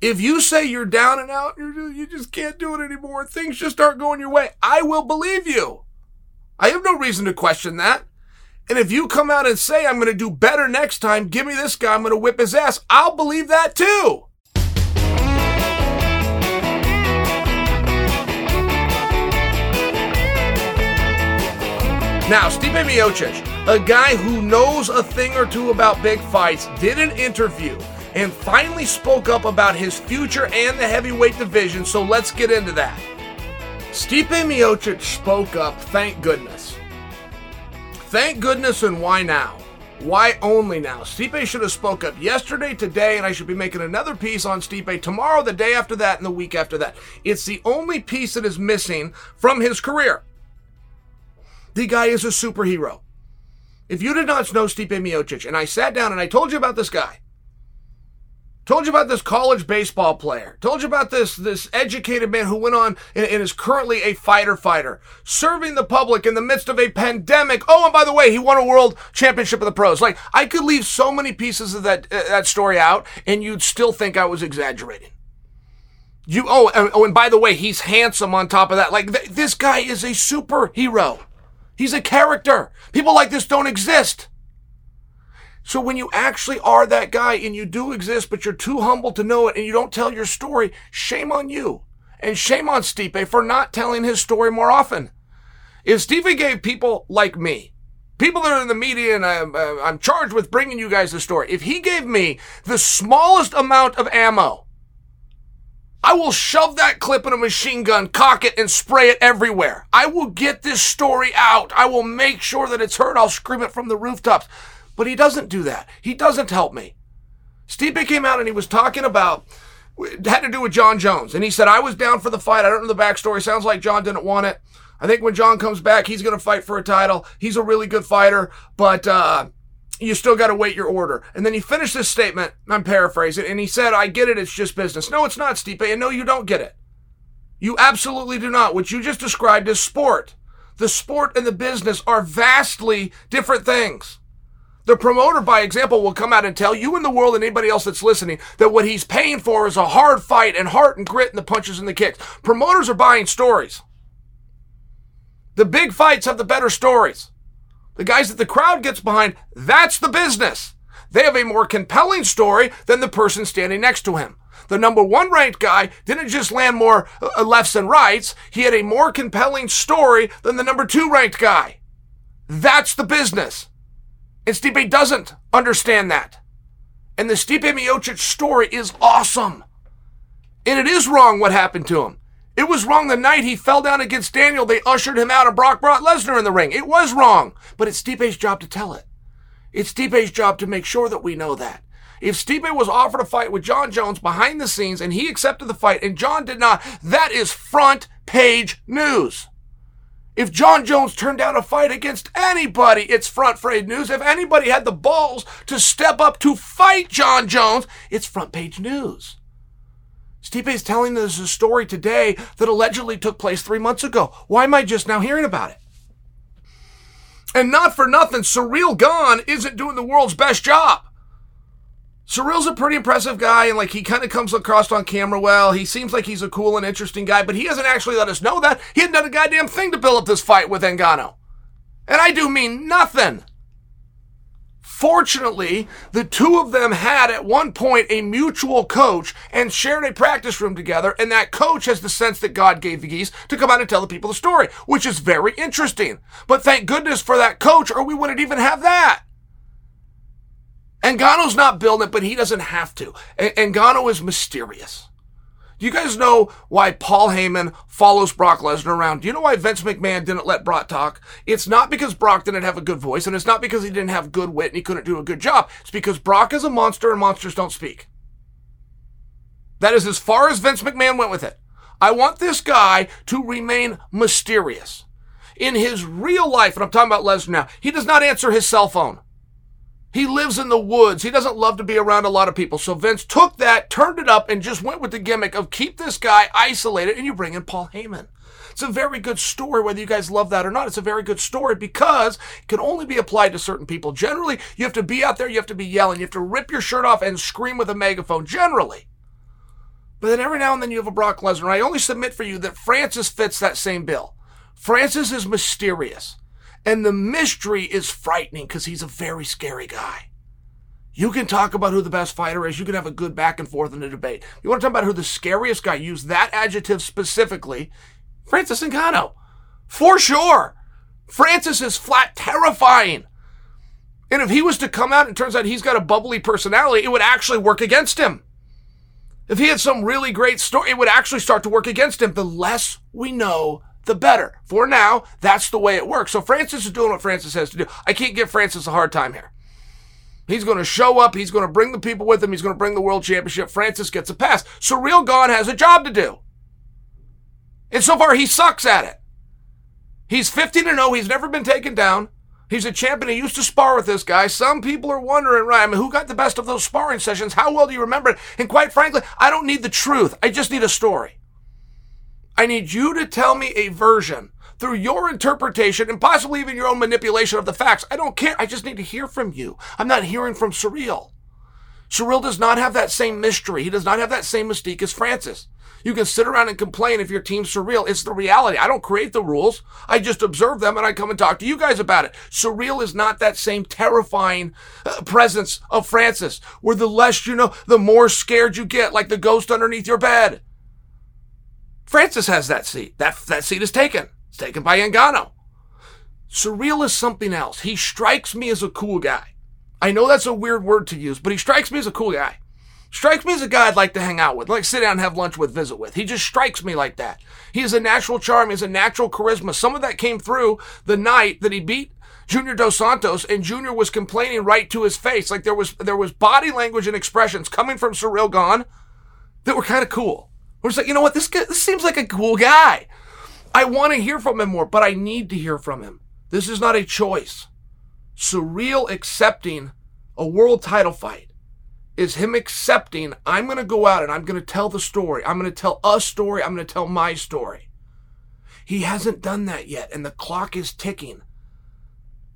If you say you're down and out, you just can't do it anymore, things just aren't going your way, I will believe you. I have no reason to question that. And if you come out and say, I'm going to do better next time, give me this guy, I'm going to whip his ass, I'll believe that too. Now, Stipe Miocic, a guy who knows a thing or two about big fights, did an interview and finally spoke up about his future and the heavyweight division, so let's get into that. Stipe Miocic spoke up, thank goodness. Thank goodness, and why now? Why only now? Stipe should have spoke up yesterday, today, and I should be making another piece on Stipe tomorrow, the day after that, and the week after that. It's the only piece that is missing from his career. The guy is a superhero. If you did not know Stipe Miocic, and I sat down and I told you about this guy, told you about this college baseball player, told you about this this educated man who went on and, and, is currently a fighter fighter, serving the public in the midst of a pandemic. Oh, and by the way, he won a world championship of the pros. Like I could leave so many pieces of that uh, that story out, and you'd still think I was exaggerating. You oh and, oh, and by the way, he's handsome on top of that. Like th- this guy is a superhero. He's a character. People like this don't exist. So when you actually are that guy and you do exist, but you're too humble to know it and you don't tell your story, shame on you. And shame on Stipe for not telling his story more often. If Stipe gave people like me, people that are in the media and I'm, uh, I'm charged with bringing you guys the story, if he gave me the smallest amount of ammo I will shove that clip in a machine gun, cock it, and spray it everywhere. I will get this story out. I will make sure that it's heard. I'll scream it from the rooftops. But he doesn't do that. He doesn't help me. Stipe came out and he was talking about had to do with Jon Jones. And he said, I was down for the fight. I don't know the backstory. Sounds like Jon didn't want it. I think when Jon comes back, he's going to fight for a title. He's a really good fighter, but uh, you still got to wait your order. And then he finished this statement, I'm paraphrasing, and he said, I get it, it's just business. No, it's not, Stipe, and no, you don't get it. You absolutely do not. What you just described is sport. The sport and the business are vastly different things. The promoter, by example, will come out and tell you and the world and anybody else that's listening that what he's paying for is a hard fight and heart and grit and the punches and the kicks. Promoters are buying stories. The big fights have the better stories. The guys that the crowd gets behind, that's the business. They have a more compelling story than the person standing next to him. The number one ranked guy didn't just land more uh, lefts and rights, he had a more compelling story than the number two ranked guy. That's the business. And Stipe doesn't understand that. And the Stipe Miocic story is awesome. And it is wrong what happened to him. It was wrong the night he fell down against Daniel. They ushered him out and Brock brought Lesnar in the ring. It was wrong. But it's Stipe's job to tell it. It's Stipe's job to make sure that we know that. If Stipe was offered a fight with Jon Jones behind the scenes and he accepted the fight and Jon did not, that is front page news. If Jon Jones turned down a fight against anybody, it's front page news. If anybody had the balls to step up to fight Jon Jones, it's front page news. Stipe is telling us a story today that allegedly took place three months ago. Why am I just now hearing about it? And not for nothing, Ciryl Gane isn't doing the world's best job. Ciryl's a pretty impressive guy, and like he kind of comes across on camera well. He seems like he's a cool and interesting guy, but he hasn't actually let us know that. He hadn't done a goddamn thing to build up this fight with Ngannou. And I do mean nothing. Fortunately, the two of them had at one point a mutual coach and shared a practice room together, and that coach has the sense that God gave the geese to come out and tell the people the story, which is very interesting. But thank goodness for that coach, or we wouldn't even have that. Ngannou's not building it, but he doesn't have to. Ngannou is mysterious. Do you guys know why Paul Heyman follows Brock Lesnar around? Do you know why Vince McMahon didn't let Brock talk? It's not because Brock didn't have a good voice, and it's not because he didn't have good wit and he couldn't do a good job. It's because Brock is a monster and monsters don't speak. That is as far as Vince McMahon went with it. I want this guy to remain mysterious. In his real life, and I'm talking about Lesnar now, he does not answer his cell phone. He lives in the woods. He doesn't love to be around a lot of people. So Vince took that, turned it up, and just went with the gimmick of keep this guy isolated, and you bring in Paul Heyman. It's a very good story, whether you guys love that or not. It's a very good story because it can only be applied to certain people. Generally, you have to be out there, you have to be yelling, you have to rip your shirt off and scream with a megaphone. Generally. But then every now and then you have a Brock Lesnar. I only submit for you that Francis fits that same bill. Francis is mysterious. And the mystery is frightening because he's a very scary guy. You can talk about who the best fighter is. You can have a good back and forth in a debate. You want to talk about who the scariest guy, use that adjective specifically. Francis Ngannou. For sure. Francis is flat terrifying. And if he was to come out and turns out he's got a bubbly personality, it would actually work against him. If he had some really great story, it would actually start to work against him. The less we know, the better. For now, that's the way it works. So Francis is doing what Francis has to do. I can't give Francis a hard time here. He's going to show up. He's going to bring the people with him. He's going to bring the world championship. Francis gets a pass. Ciryl Gane has a job to do. And so far, he sucks at it. He's 15 to 0. He's never been taken down. He's a champion. He used to spar with this guy. Some people are wondering, right? I mean, who got the best of those sparring sessions? How well do you remember it? And quite frankly, I don't need the truth. I just need a story. I need you to tell me a version through your interpretation and possibly even your own manipulation of the facts. I don't care. I just need to hear from you. I'm not hearing from Ciryl. Ciryl does not have that same mystery. He does not have that same mystique as Francis. You can sit around and complain if your team's surreal. It's the reality. I don't create the rules. I just observe them and I come and talk to you guys about it. Ciryl is not that same terrifying uh, presence of Francis, where the less you know, the more scared you get, like the ghost underneath your bed. Francis has that seat. That, that seat is taken. It's taken by Ngannou. Ciryl is something else. He strikes me as a cool guy. I know that's a weird word to use, but he strikes me as a cool guy. Strikes me as a guy I'd like to hang out with, like sit down and have lunch with, visit with. He just strikes me like that. He has a natural charm. He has a natural charisma. Some of that came through the night that he beat Junior Dos Santos, and Junior was complaining right to his face. Like there was there was body language and expressions coming from Ciryl Gane that were kind of cool. We're just like, you know what? This guy, this seems like a cool guy. I want to hear from him more, but I need to hear from him. This is not a choice. Ciryl accepting a world title fight is him accepting, I'm going to go out and I'm going to tell the story. I'm going to tell a story. I'm going to tell my story. He hasn't done that yet, and the clock is ticking.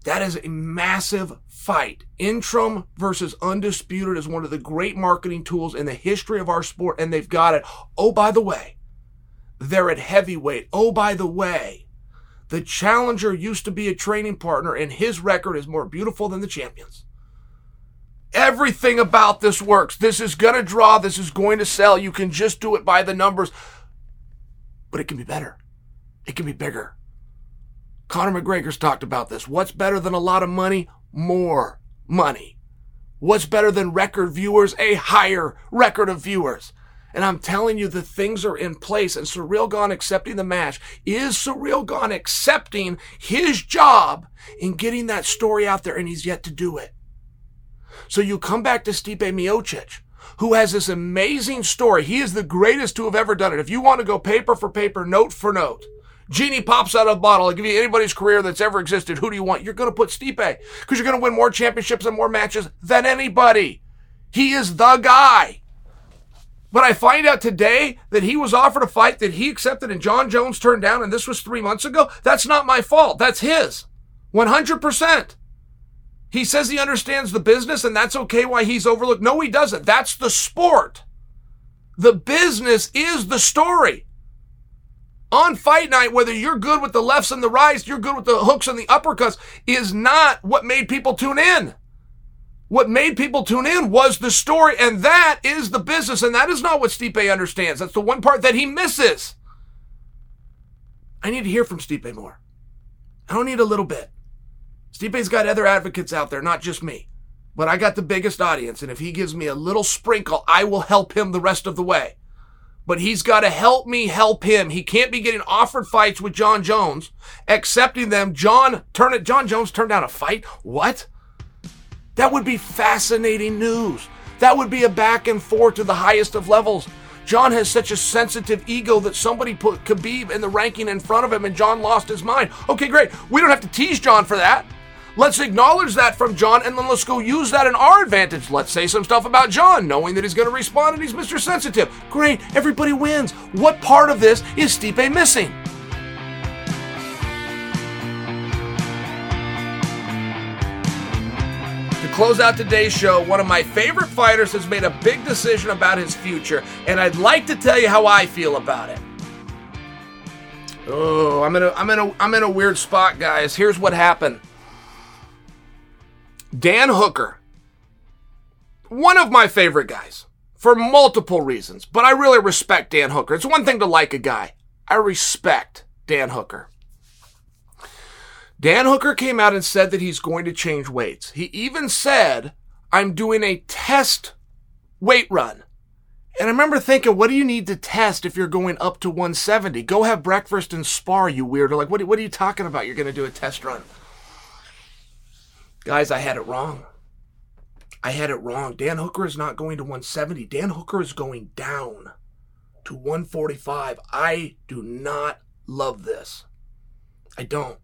That is a massive fight. Interim versus Undisputed is one of the great marketing tools in the history of our sport, and they've got it. Oh, by the way, they're at heavyweight. Oh, by the way, the challenger used to be a training partner, and his record is more beautiful than the champion's. Everything about this works. This is going to draw. This is going to sell. You can just do it by the numbers, but it can be better. It can be bigger. Conor McGregor's talked about this. What's better than a lot of money? More money. What's better than record viewers? A higher record of viewers. And I'm telling you, the things are in place. And Ciryl Gane accepting the match is Ciryl Gane accepting his job in getting that story out there, and he's yet to do it. So you come back to Stipe Miocic, who has this amazing story. He is the greatest to have ever done it. If you want to go paper for paper, note for note, Genie pops out of a bottle. I'll give you anybody's career that's ever existed. Who do you want? You're going to put Stipe because you're going to win more championships and more matches than anybody. He is the guy. But I find out today that he was offered a fight that he accepted and Jon Jones turned down, and this was three months ago. That's not my fault. That's his. 100%. He says he understands the business and that's okay why he's overlooked. No, he doesn't. That's the sport. The business is the story on fight night, whether you're good with the lefts and the rights, you're good with the hooks and the uppercuts, is not what made people tune in. What made people tune in was the story, and that is the business, and that is not what Stipe understands. That's the one part that he misses. I need to hear from Stipe more. I don't need a little bit. Stipe's got other advocates out there, not just me. But I got the biggest audience, and if he gives me a little sprinkle, I will help him the rest of the way but he's got to help me help him. He can't be getting offered fights with Jon Jones, accepting them. Jon turn it. Jon Jones turned down a fight. What? That would be fascinating news. That would be a back and forth to the highest of levels. Jon has such a sensitive ego that somebody put Khabib in the ranking in front of him and Jon lost his mind. Okay, great. We don't have to tease John for that. Let's acknowledge that from Jon and then let's go use that in our advantage. Let's say some stuff about Jon, knowing that he's going to respond and he's Mr. Sensitive. Great, everybody wins. What part of this is Stipe missing? To close out today's show, one of my favorite fighters has made a big decision about his future, and I'd like to tell you how I feel about it. Oh, I'm in a I'm in a I'm in a weird spot, guys. Here's what happened. Dan Hooker, one of my favorite guys for multiple reasons, but I really respect Dan Hooker. It's one thing to like a guy. I respect Dan Hooker. Dan Hooker came out and said that he's going to change weights. He even said, I'm doing a test weight run. And I remember thinking, what do you need to test if you're going up to 170? Go have breakfast and spar, you weirdo. Like, what, what are you talking about? You're going to do a test run. Guys, I had it wrong. I had it wrong. Dan Hooker is not going to 170. Dan Hooker is going down to 145. I do not love this. I don't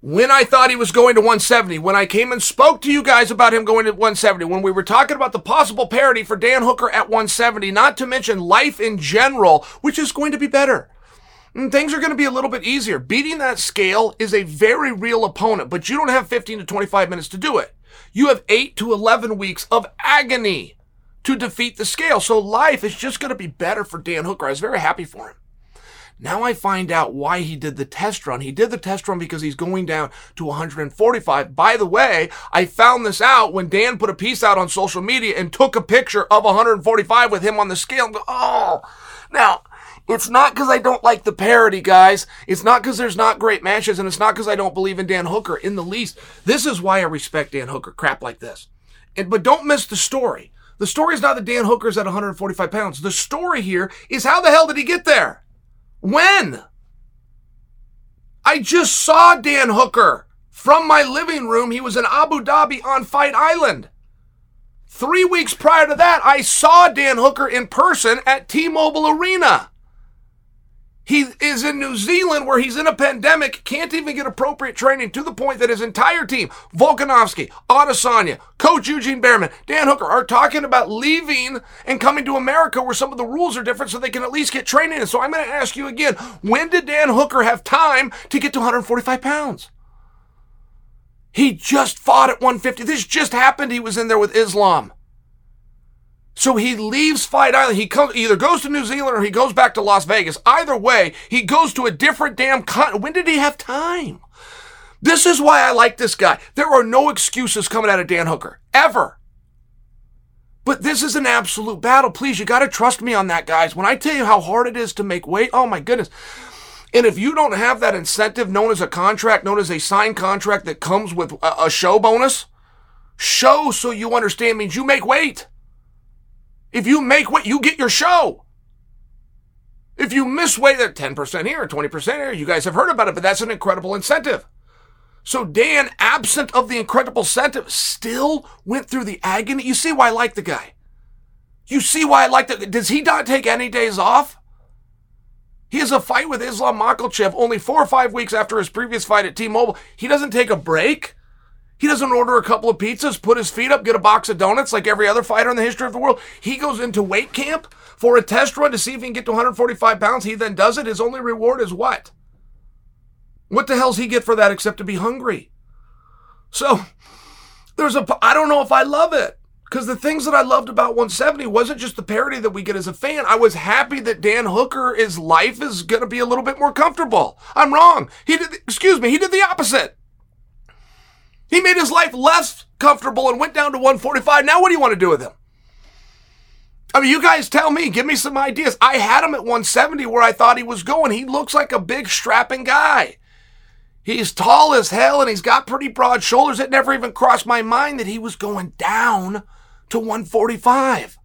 when I thought he was going to 170, when I came and spoke to you guys about him going to 170, when we were talking about the possible parity for Dan Hooker at 170, not to mention life in general, which is going to be better. And things are going to be a little bit easier. Beating that scale is a very real opponent, but you don't have 15 to 25 minutes to do it. You have 8 to 11 weeks of agony to defeat the scale. So life is just going to be better for Dan Hooker. I was very happy for him. Now I find out why he did the test run. He did the test run because he's going down to 145. By the way, I found this out when Dan put a piece out on social media and took a picture of 145 with him on the scale. Oh, now it's not because I don't like the parody, guys. It's not because there's not great matches, and it's not because I don't believe in Dan Hooker in the least. This is why I respect Dan Hooker. Crap like this. And, but don't miss the story. The story is not that Dan Hooker's at 145 pounds. The story here is how the hell did he get there? When? I just saw Dan Hooker from my living room. He was in Abu Dhabi on Fight Island. Three weeks prior to that, I saw Dan Hooker in person at T Mobile Arena. He is in New Zealand where he's in a pandemic, can't even get appropriate training to the point that his entire team, Volkanovski, Adesanya, Coach Eugene Bareman, Dan Hooker, are talking about leaving and coming to America where some of the rules are different so they can at least get training. And so I'm going to ask you again, when did Dan Hooker have time to get to 145 pounds? He just fought at 150. This just happened. He was in there with Islam. So he leaves Fight Island. He comes, either goes to New Zealand or he goes back to Las Vegas. Either way, he goes to a different damn continent. When did he have time? This is why I like this guy. There are no excuses coming out of Dan Hooker. Ever. But this is an absolute battle. Please, you got to trust me on that, guys. When I tell you how hard it is to make weight, oh my goodness. And if you don't have that incentive known as a contract, known as a signed contract that comes with a, a show bonus, show so you understand means you make weight. If you make weight, you get your show. If you miss weight, that 10% here, or 20% here, you guys have heard about it, but that's an incredible incentive. So Dan, absent of the incredible incentive, still went through the agony. You see why I like the guy. You see why I like the, does he not take any days off? He has a fight with Islam Makhachev only four or five weeks after his previous fight at T-Mobile. He doesn't take a break. He doesn't order a couple of pizzas, put his feet up, get a box of donuts like every other fighter in the history of the world. He goes into weight camp for a test run to see if he can get to 145 pounds. He then does it. His only reward is what? What the hell's he get for that except to be hungry? So there's a, I don't know if I love it. Because the things that I loved about 170 wasn't just the parody that we get as a fan. I was happy that Dan Hooker, his life is going to be a little bit more comfortable. I'm wrong. He did, excuse me, he did the opposite. He made his life less comfortable and went down to 145. Now what do you want to do with him? I mean, you guys tell me, give me some ideas. I had him at 170 where I thought he was going. He looks like a big strapping guy. He's tall as hell and he's got pretty broad shoulders. It never even crossed my mind that he was going down to 145.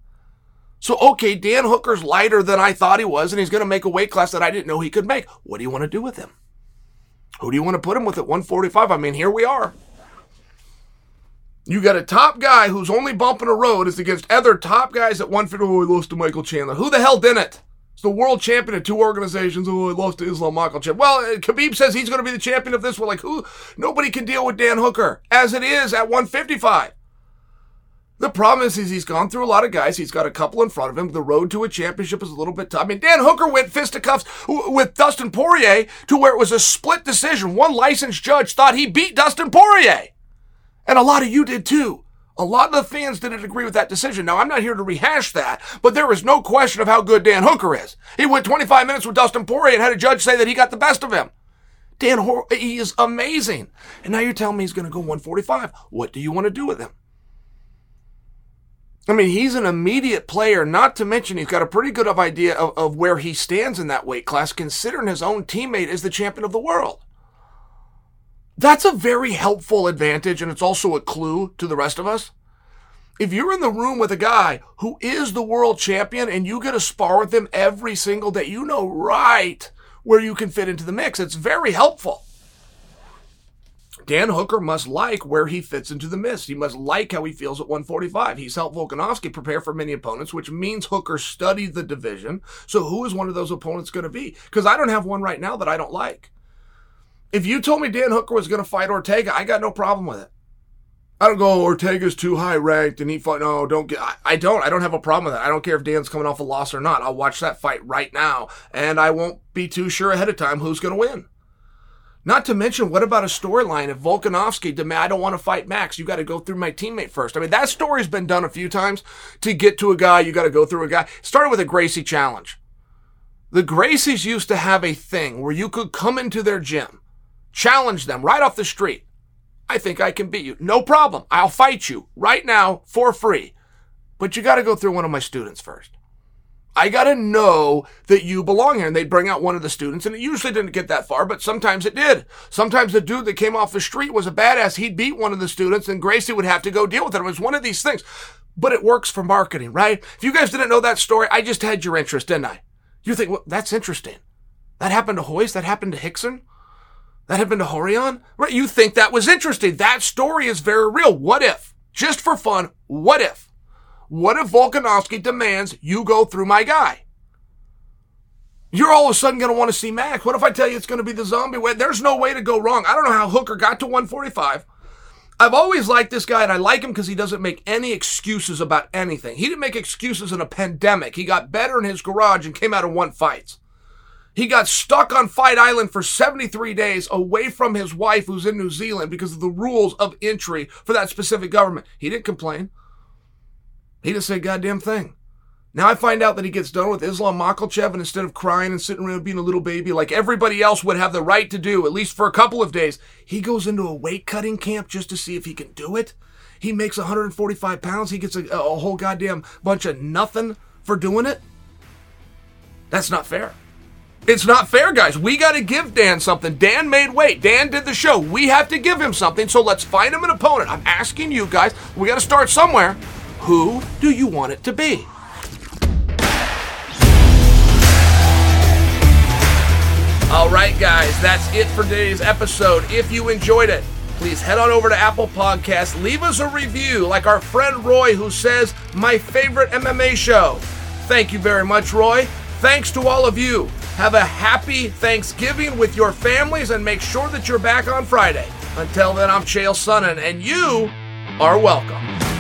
So, okay, Dan Hooker's lighter than I thought he was, and he's going to make a weight class that I didn't know he could make. What do you want to do with him? Who do you want to put him with at 145? I mean, here we are. You got a top guy who's only bumping a road is against other top guys at 150. Oh, he lost to Michael Chandler. Who the hell did it? It's the world champion of two organizations. Oh, I lost to Islam Makhachev. Well, uh, Khabib says he's going to be the champion of this one. Like, who? Nobody can deal with Dan Hooker as it is at 155. The problem is, is he's gone through a lot of guys. He's got a couple in front of him. The road to a championship is a little bit tough. I mean, Dan Hooker went fisticuffs with Dustin Poirier to where it was a split decision. One licensed judge thought he beat Dustin Poirier. And a lot of you did too. A lot of the fans didn't agree with that decision. Now, I'm not here to rehash that, but there is no question of how good Dan Hooker is. He went 25 minutes with Dustin Poirier and had a judge say that he got the best of him. Dan, he is amazing. And now you're telling me he's going to go 145. What do you want to do with him? I mean, he's an immediate player, not to mention he's got a pretty good idea of, of where he stands in that weight class, considering his own teammate is the champion of the world. That's a very helpful advantage, and it's also a clue to the rest of us. If you're in the room with a guy who is the world champion and you get to spar with him every single day, you know right where you can fit into the mix. It's very helpful. Dan Hooker must like where he fits into the mix. He must like how he feels at 145. He's helped Volkanovski prepare for many opponents, which means Hooker studied the division. So who is one of those opponents going to be? Because I don't have one right now that I don't like. If you told me Dan Hooker was going to fight Ortega, I got no problem with it. I don't go, Ortega's too high ranked and he fought. No, don't get, I, I don't. I don't have a problem with that. I don't care if Dan's coming off a loss or not. I'll watch that fight right now and I won't be too sure ahead of time who's going to win. Not to mention, what about a storyline if Volkanovski demand I don't want to fight Max? You got to go through my teammate first. I mean, that story's been done a few times. To get to a guy, you got to go through a guy. Started with a Gracie challenge. The Gracies used to have a thing where you could come into their gym, challenge them right off the street. I think I can beat you. No problem. I'll fight you right now for free. But you got to go through one of my students first. I got to know that you belong here. And they'd bring out one of the students, and it usually didn't get that far, but sometimes it did. Sometimes the dude that came off the street was a badass. He'd beat one of the students, and Gracie would have to go deal with it. It was one of these things. But it works for marketing, right? If you guys didn't know that story, I just had your interest, didn't I? You think, well, that's interesting. That happened to Royce? That happened to Rickson? That had been to Rorion? Right? You think that was interesting. That story is very real. What if? Just for fun, what if? What if Volkanovski demands you go through my guy? You're all of a sudden going to want to see Max. What if I tell you it's going to be the zombie way? There's no way to go wrong. I don't know how Hooker got to 145. I've always liked this guy, and I like him because he doesn't make any excuses about anything. He didn't make excuses in a pandemic. He got better in his garage and came out and won fights. He got stuck on Fight Island for 73 days away from his wife, who's in New Zealand, because of the rules of entry for that specific government. He didn't complain. He didn't say a goddamn thing. Now I find out that he gets done with Islam Makhachev, and instead of crying and sitting around being a little baby like everybody else would have the right to do, at least for a couple of days, he goes into a weight cutting camp just to see if he can do it. He makes 145 pounds. He gets a, a whole goddamn bunch of nothing for doing it. That's not fair. It's not fair, guys. We got to give Dan something. Dan made weight. Dan did the show. We have to give him something. So let's find him an opponent. I'm asking you guys. We got to start somewhere. Who do you want it to be? All right, guys, that's it for today's episode. If you enjoyed it, please head on over to Apple Podcasts, leave us a review, like our friend Roy, who says, My favorite MMA show. Thank you very much, Roy. Thanks to all of you. Have a happy Thanksgiving with your families and make sure that you're back on Friday. Until then, I'm Chael Sonnen, and you are welcome.